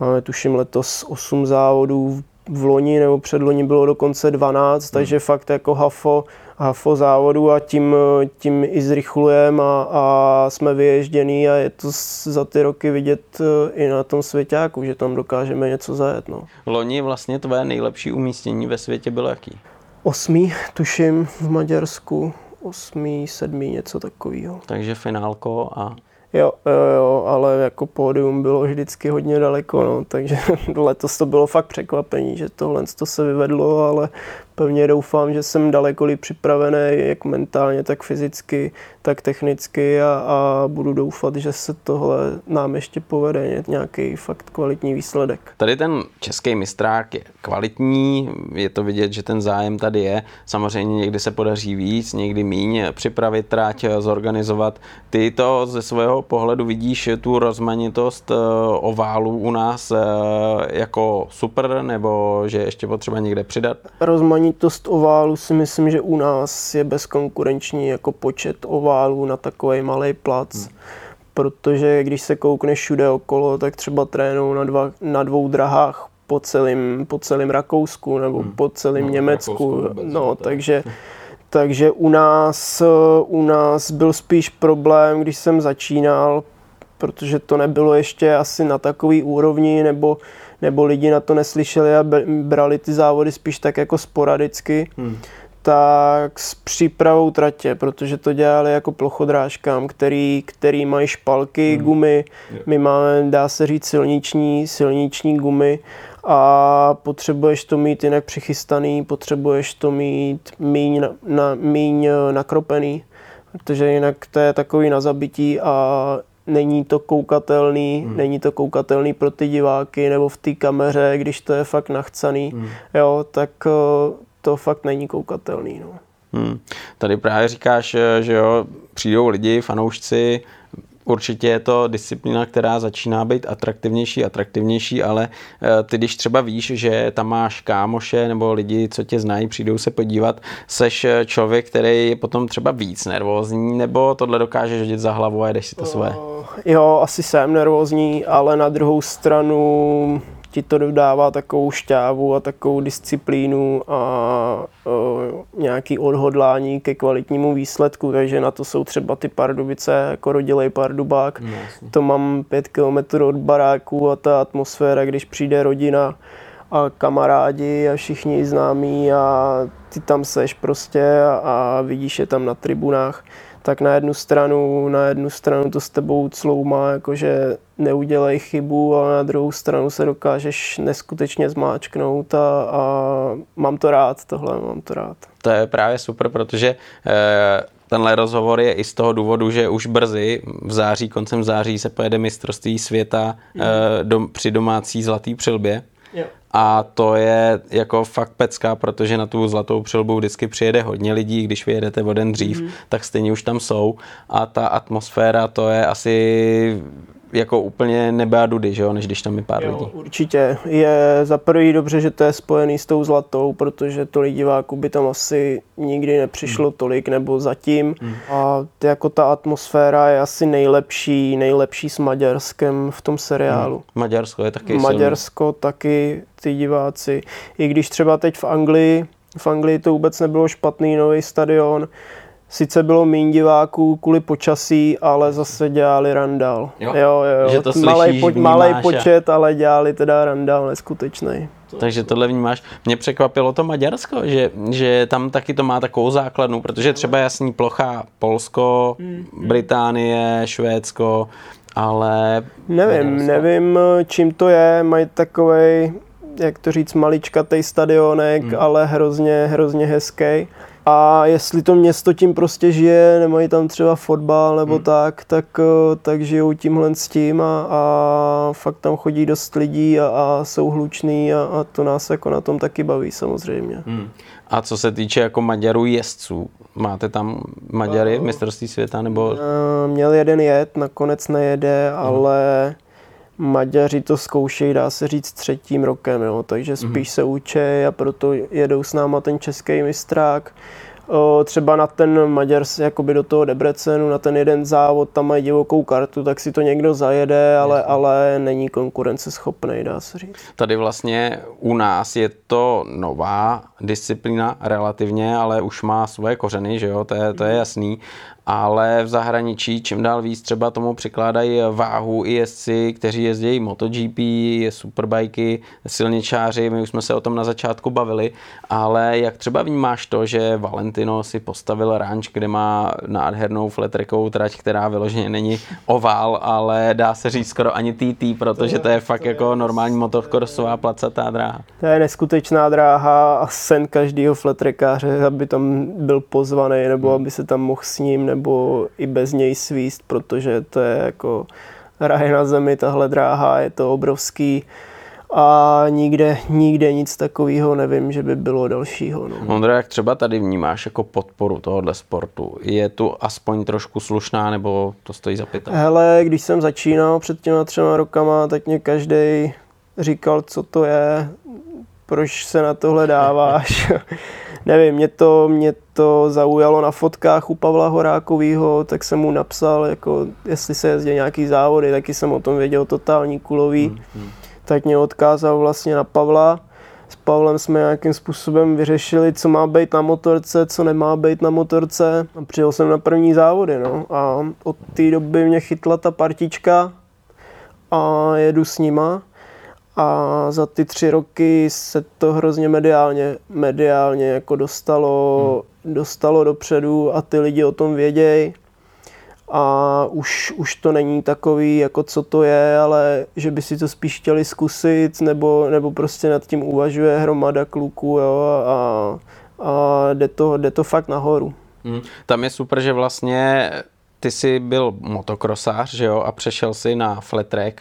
Speaker 2: Máme tuším letos 8 závodů, v loni nebo předloni bylo dokonce 12, hmm. takže fakt jako hafo, hafo závodu a tím, tím i zrychlujeme a, a jsme vyježděný a je to za ty roky vidět eh, i na tom svěťáku, že tam dokážeme něco zajet. No.
Speaker 1: Loni vlastně tvé nejlepší umístění ve světě bylo jaký?
Speaker 2: Osmý, tuším, v Maďarsku. Osmý, sedmý, něco takového.
Speaker 1: Takže finálko a
Speaker 2: Jo, jo, ale jako pódium bylo vždycky hodně daleko, no, takže [LAUGHS] letos to bylo fakt překvapení, že tohle to se vyvedlo, ale pevně doufám, že jsem daleko líp připravený, jak mentálně, tak fyzicky, tak technicky a, a budu doufat, že se tohle nám ještě povede nějaký fakt kvalitní výsledek.
Speaker 1: Tady ten český mistrák je kvalitní, je to vidět, že ten zájem tady je. Samozřejmě někdy se podaří víc, někdy míň připravit tráť, zorganizovat. Ty to ze svého pohledu vidíš tu rozmanitost eh, oválů u nás eh, jako super, nebo že ještě potřeba někde přidat?
Speaker 2: Rozmanitost rozmanitost oválu si myslím, že u nás je bezkonkurenční jako počet oválů na takový malý plac. Hmm. Protože když se koukneš všude okolo, tak třeba trénou na, dva, na dvou drahách po celém, po celém Rakousku nebo hmm. po celém no, Německu. Vůbec, no, takže, [LAUGHS] takže u nás, u nás byl spíš problém, když jsem začínal, protože to nebylo ještě asi na takový úrovni, nebo nebo lidi na to neslyšeli a brali ty závody spíš tak jako sporadicky, hmm. tak s přípravou tratě, protože to dělali jako plochodrážkám, který, který mají špalky, hmm. gumy, yeah. my máme, dá se říct, silniční, silniční gumy a potřebuješ to mít jinak přichystaný, potřebuješ to mít míň, na, na, míň nakropený, protože jinak to je takový na zabití a není to koukatelný, hmm. není to koukatelný pro ty diváky nebo v té kameře, když to je fakt nachcaný, hmm. jo, tak eh, to fakt není koukatelný. No.
Speaker 1: Hmm. Tady právě říkáš, že jo, přijdou lidi, fanoušci, určitě je to disciplína, která začíná být atraktivnější, atraktivnější, ale eh, ty, když třeba víš, že tam máš kámoše nebo lidi, co tě znají, přijdou se podívat, seš eh, člověk, který je potom třeba víc nervózní, nebo tohle dokážeš hodit za hlavu a jedeš si to své?
Speaker 2: Jo, asi jsem nervózní, ale na druhou stranu ti to dodává takovou šťávu a takovou disciplínu a o, nějaký odhodlání ke kvalitnímu výsledku, takže na to jsou třeba ty Pardubice, jako rodilej Pardubák. No, to mám pět kilometrů od baráku a ta atmosféra, když přijde rodina a kamarádi a všichni známí a ty tam seš prostě a, a vidíš je tam na tribunách tak na jednu stranu, na jednu stranu to s tebou cloumá, jakože neudělej chybu, ale na druhou stranu se dokážeš neskutečně zmáčknout a, a mám to rád, tohle mám to rád.
Speaker 1: To je právě super, protože eh, tenhle rozhovor je i z toho důvodu, že už brzy v září, koncem září se pojede mistrovství světa mm. eh, do, při domácí zlatý přilbě. Jo. A to je jako fakt pecka, protože na tu zlatou přilbu vždycky přijede hodně lidí, když vyjedete o den dřív, mm-hmm. tak stejně už tam jsou. A ta atmosféra, to je asi jako úplně nebe a dudy, že jo, než když tam je pár jo, lidí.
Speaker 2: Určitě. Je za prvý dobře, že to je spojený s tou zlatou, protože tolik diváků by tam asi nikdy nepřišlo hmm. tolik, nebo zatím. Hmm. A jako ta atmosféra je asi nejlepší, nejlepší s Maďarskem v tom seriálu. Hmm.
Speaker 1: Maďarsko je taky
Speaker 2: Maďarsko silný. taky, ty diváci. I když třeba teď v Anglii, v Anglii to vůbec nebylo špatný nový stadion, Sice bylo méně diváků kvůli počasí, ale zase dělali randál.
Speaker 1: Jo, jo, jo. Že to
Speaker 2: malej, po, malej počet, a... ale dělali teda randál neskutečný.
Speaker 1: Takže tohle vnímáš. Mě překvapilo to Maďarsko, že, že tam taky to má takovou základnu, protože třeba jasný plocha Polsko, mm. Británie, Švédsko, ale...
Speaker 2: Nevím, Maďarsko. nevím, čím to je, mají takovej, jak to říct, maličkatej stadionek, mm. ale hrozně, hrozně hezký. A jestli to město tím prostě žije, nemají tam třeba fotbal nebo hmm. tak, tak, eh, tak žijou tímhle s tím a, a fakt tam chodí dost lidí a, a jsou hluční a, a to nás jako na tom taky baví samozřejmě. Hmm.
Speaker 1: A co se týče jako Maďarů jezdců, máte tam Maďary v mistrovství světa nebo?
Speaker 2: Eh, měl jeden jet, nakonec nejede, hmm. ale Maďaři to zkoušejí, dá se říct, třetím rokem, jo, takže spíš mm-hmm. se učí a proto jedou s náma ten český mistrák. O, třeba na ten Maďars, jakoby do toho Debrecenu, na ten jeden závod, tam mají divokou kartu, tak si to někdo zajede, ale, ale není konkurenceschopný, dá se říct.
Speaker 1: Tady vlastně u nás je to nová disciplína relativně, ale už má svoje kořeny, že jo, to je, to je mhm. jasný ale v zahraničí čím dál víc třeba tomu přikládají váhu i jezdci, kteří jezdí MotoGP, superbajky, silničáři, my už jsme se o tom na začátku bavili, ale jak třeba vnímáš to, že Valentino si postavil ranč, kde má nádhernou flattrackovou trať, která vyloženě není ovál, ale dá se říct skoro ani TT, protože to je fakt jako normální motokrosová placatá dráha.
Speaker 2: To je neskutečná dráha a sen každého flattrackáře, aby tam byl pozvaný nebo hmm. aby se tam mohl s ním nebo i bez něj svíst, protože to je jako raj na zemi, tahle dráha, je to obrovský a nikde, nikde nic takového nevím, že by bylo dalšího. No.
Speaker 1: Ondra, jak třeba tady vnímáš jako podporu tohohle sportu? Je tu aspoň trošku slušná, nebo to stojí za pět?
Speaker 2: Hele, když jsem začínal před těma třema rokama, tak mě každý říkal, co to je, proč se na tohle dáváš. [LAUGHS] nevím, mě to, mě to zaujalo na fotkách u Pavla Horákovýho, tak jsem mu napsal, jako jestli se jezdí nějaký závody, taky jsem o tom věděl totální kulový, hmm, hmm. tak mě odkázal vlastně na Pavla. S Pavlem jsme nějakým způsobem vyřešili, co má být na motorce, co nemá být na motorce. A přijel jsem na první závody, no. A od té doby mě chytla ta partička a jedu s nima a za ty tři roky se to hrozně mediálně, mediálně jako dostalo, hmm. dostalo dopředu a ty lidi o tom vědějí a už, už to není takový, jako co to je, ale že by si to spíš chtěli zkusit, nebo, nebo prostě nad tím uvažuje hromada kluků jo, a, a jde, to, jde to fakt nahoru.
Speaker 1: Hmm. Tam je super, že vlastně ty jsi byl motokrosář, že jo, a přešel si na flat track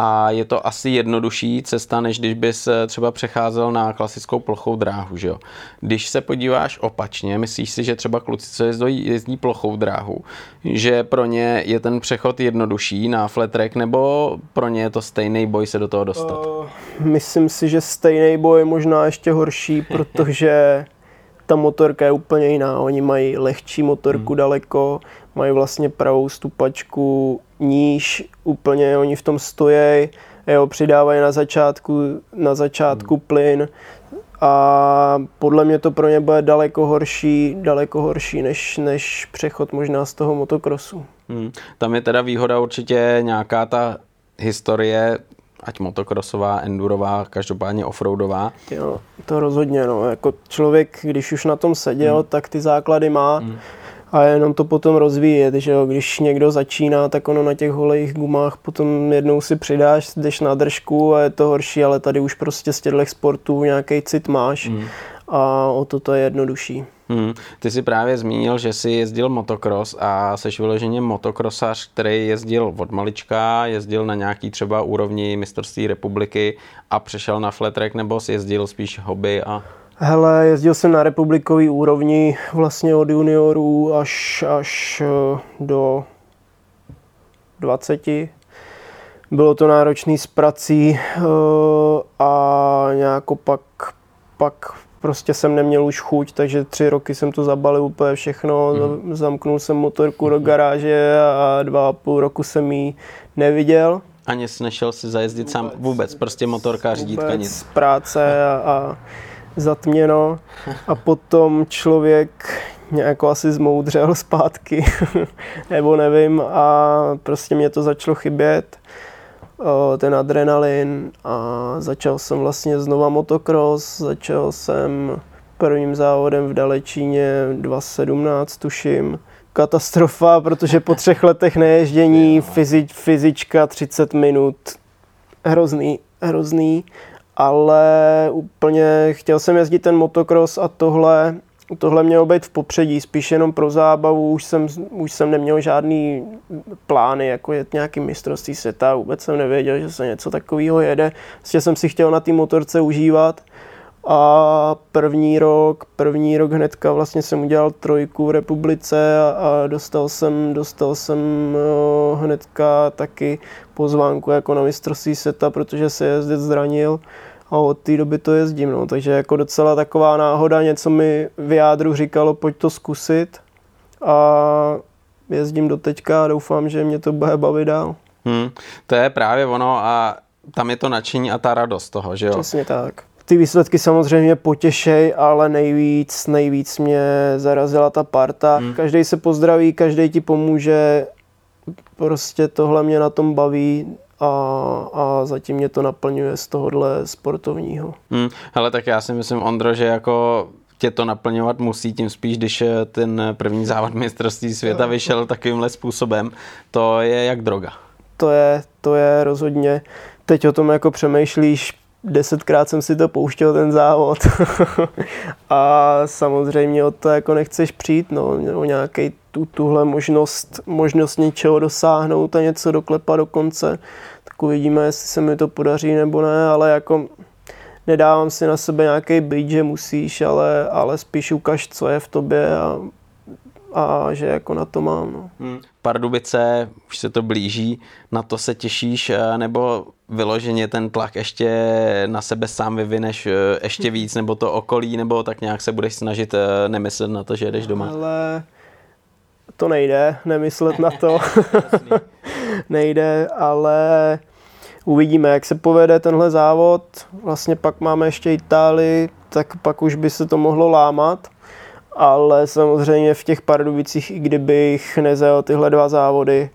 Speaker 1: a je to asi jednodušší cesta, než když bys třeba přecházel na klasickou plochou dráhu. Že jo? Když se podíváš opačně, myslíš si, že třeba kluci, co jezdí, jezdí plochou dráhu, že pro ně je ten přechod jednodušší na flat track, nebo pro ně je to stejný boj se do toho dostat? Uh,
Speaker 2: myslím si, že stejný boj je možná ještě horší, [LAUGHS] protože ta motorka je úplně jiná. Oni mají lehčí motorku hmm. daleko, mají vlastně pravou stupačku níž, úplně oni v tom stojí, jo, přidávají na začátku, na začátku hmm. plyn a podle mě to pro ně bude daleko horší, daleko horší než, než přechod možná z toho motokrosu.
Speaker 1: Hmm. Tam je teda výhoda určitě nějaká ta historie ať motokrosová, endurová, každopádně offroadová.
Speaker 2: Jo, to rozhodně, no. Jako člověk, když už na tom seděl, hmm. tak ty základy má hmm. A jenom to potom rozvíjet, že jo. Když někdo začíná, tak ono na těch holejích gumách potom jednou si přidáš, jdeš na držku a je to horší, ale tady už prostě z těchto sportů nějaký cit máš hmm. a o to to je jednodušší.
Speaker 1: Hmm. Ty jsi právě zmínil, že jsi jezdil motocross a jsi vyloženě motokrosař, který jezdil od malička, jezdil na nějaký třeba úrovni mistrovství republiky a přešel na flat track, nebo jsi jezdil spíš hobby a...
Speaker 2: Hele, jezdil jsem na republikový úrovni vlastně od juniorů až, až eh, do 20. Bylo to náročný s prací eh, a nějak pak, pak prostě jsem neměl už chuť, takže tři roky jsem to zabalil úplně všechno, mm. zamknul jsem motorku do mhm. garáže a dva a půl roku jsem ji neviděl.
Speaker 1: Ani jsi nešel si zajezdit vůbec, sám vůbec, prostě motorka, řídítka, nic.
Speaker 2: práce a, a zatměno a potom člověk nějak asi zmoudřel zpátky, [LAUGHS] nebo nevím, a prostě mě to začalo chybět ten adrenalin a začal jsem vlastně znova motocross, začal jsem prvním závodem v Dalečíně 2017 tuším. Katastrofa, protože po třech letech neježdění fyzič, fyzička 30 minut, hrozný, hrozný, ale úplně chtěl jsem jezdit ten motocross a tohle tohle mělo být v popředí, spíš jenom pro zábavu, už jsem, už jsem neměl žádný plány, jako je nějaký mistrovství světa, vůbec jsem nevěděl, že se něco takového jede. Vlastně jsem si chtěl na té motorce užívat. A první rok, první rok hnedka vlastně jsem udělal trojku v republice a, a dostal jsem, dostal jsem hnedka taky pozvánku jako na mistrovství světa, protože se jezdec zranil a od té doby to jezdím, no. takže jako docela taková náhoda, něco mi v jádru říkalo, pojď to zkusit a jezdím do teďka a doufám, že mě to bude bavit dál.
Speaker 1: Hmm, to je právě ono a tam je to nadšení a ta radost toho, že jo?
Speaker 2: Přesně tak. Ty výsledky samozřejmě potěšej, ale nejvíc, nejvíc mě zarazila ta parta. Hmm. Každý se pozdraví, každý ti pomůže, prostě tohle mě na tom baví a, a zatím mě to naplňuje z tohohle sportovního.
Speaker 1: Hmm, hele, tak já si myslím, Ondro, že jako tě to naplňovat musí, tím spíš, když ten první závod mistrovství světa vyšel takovýmhle způsobem, to je jak droga.
Speaker 2: To je, to je rozhodně, teď o tom jako přemýšlíš, desetkrát jsem si to pouštěl ten závod [LAUGHS] a samozřejmě o to jako nechceš přijít, no, o nějaký tu, tuhle možnost, možnost něčeho dosáhnout a něco doklepat do konce, tak uvidíme, jestli se mi to podaří nebo ne, ale jako nedávám si na sebe nějaký byt, že musíš, ale, ale spíš ukaž, co je v tobě a, a že jako na to mám. No.
Speaker 1: Hmm. Pardubice, už se to blíží, na to se těšíš, eh, nebo vyloženě ten tlak ještě na sebe sám vyvineš eh, ještě víc, nebo to okolí, nebo tak nějak se budeš snažit eh, nemyslet na to, že jdeš doma?
Speaker 2: Ale to nejde, nemyslet na to. [LAUGHS] [LAUGHS] nejde, ale uvidíme, jak se povede tenhle závod. Vlastně pak máme ještě Itálii, tak pak už by se to mohlo lámat. Ale samozřejmě v těch Pardubicích, i kdybych nezajel tyhle dva závody,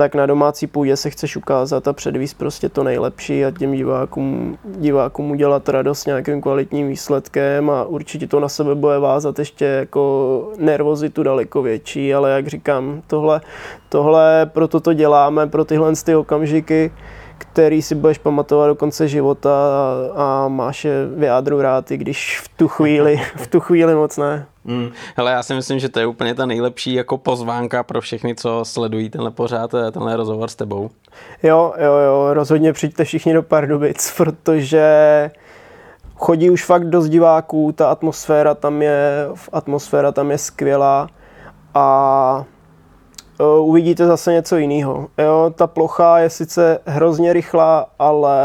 Speaker 2: tak na domácí půdě se chceš ukázat a předvíst prostě to nejlepší a těm divákům, divákům udělat radost nějakým kvalitním výsledkem a určitě to na sebe bude vázat ještě jako nervozitu daleko větší, ale jak říkám, tohle, tohle proto to děláme, pro tyhle ty okamžiky, který si budeš pamatovat do konce života a, a máš je v jádru rád, i když v tu chvíli, [LAUGHS] v tu chvíli moc ne.
Speaker 1: Hmm. Hele, já si myslím, že to je úplně ta nejlepší jako pozvánka pro všechny, co sledují tenhle pořád, eh, tenhle rozhovor s tebou.
Speaker 2: Jo, jo, jo, rozhodně přijďte všichni do Pardubic, [LAUGHS] protože chodí už fakt dost diváků, ta atmosféra tam je, atmosféra tam je skvělá a uvidíte zase něco jiného. Jo, ta plocha je sice hrozně rychlá, ale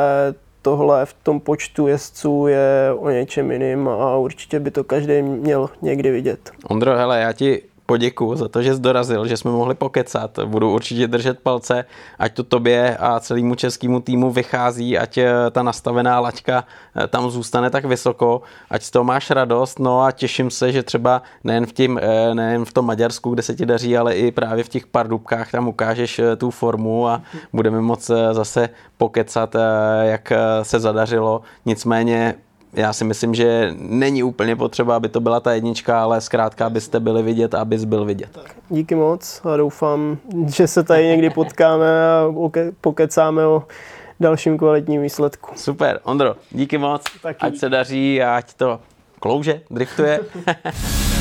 Speaker 2: tohle v tom počtu jezdců je o něčem jiným a určitě by to každý měl někdy vidět.
Speaker 1: Ondro, hele, já ti poděkuji za to, že jsi dorazil, že jsme mohli pokecat. Budu určitě držet palce, ať to tobě a celému českému týmu vychází, ať eh, ta nastavená laťka eh, tam zůstane tak vysoko, ať z toho máš radost, no a těším se, že třeba nejen v, tím, eh, nejen v tom Maďarsku, kde se ti daří, ale i právě v těch pardubkách tam ukážeš tu formu a budeme moc zase pokecat, jak se zadařilo. Nicméně já si myslím, že není úplně potřeba, aby to byla ta jednička, ale zkrátka, abyste byli vidět a abys byl vidět.
Speaker 2: Díky moc a doufám, že se tady někdy potkáme a pokecáme o dalším kvalitním výsledku.
Speaker 1: Super, Ondro, díky moc, Taky. ať se daří a ať to klouže, driftuje. [LAUGHS]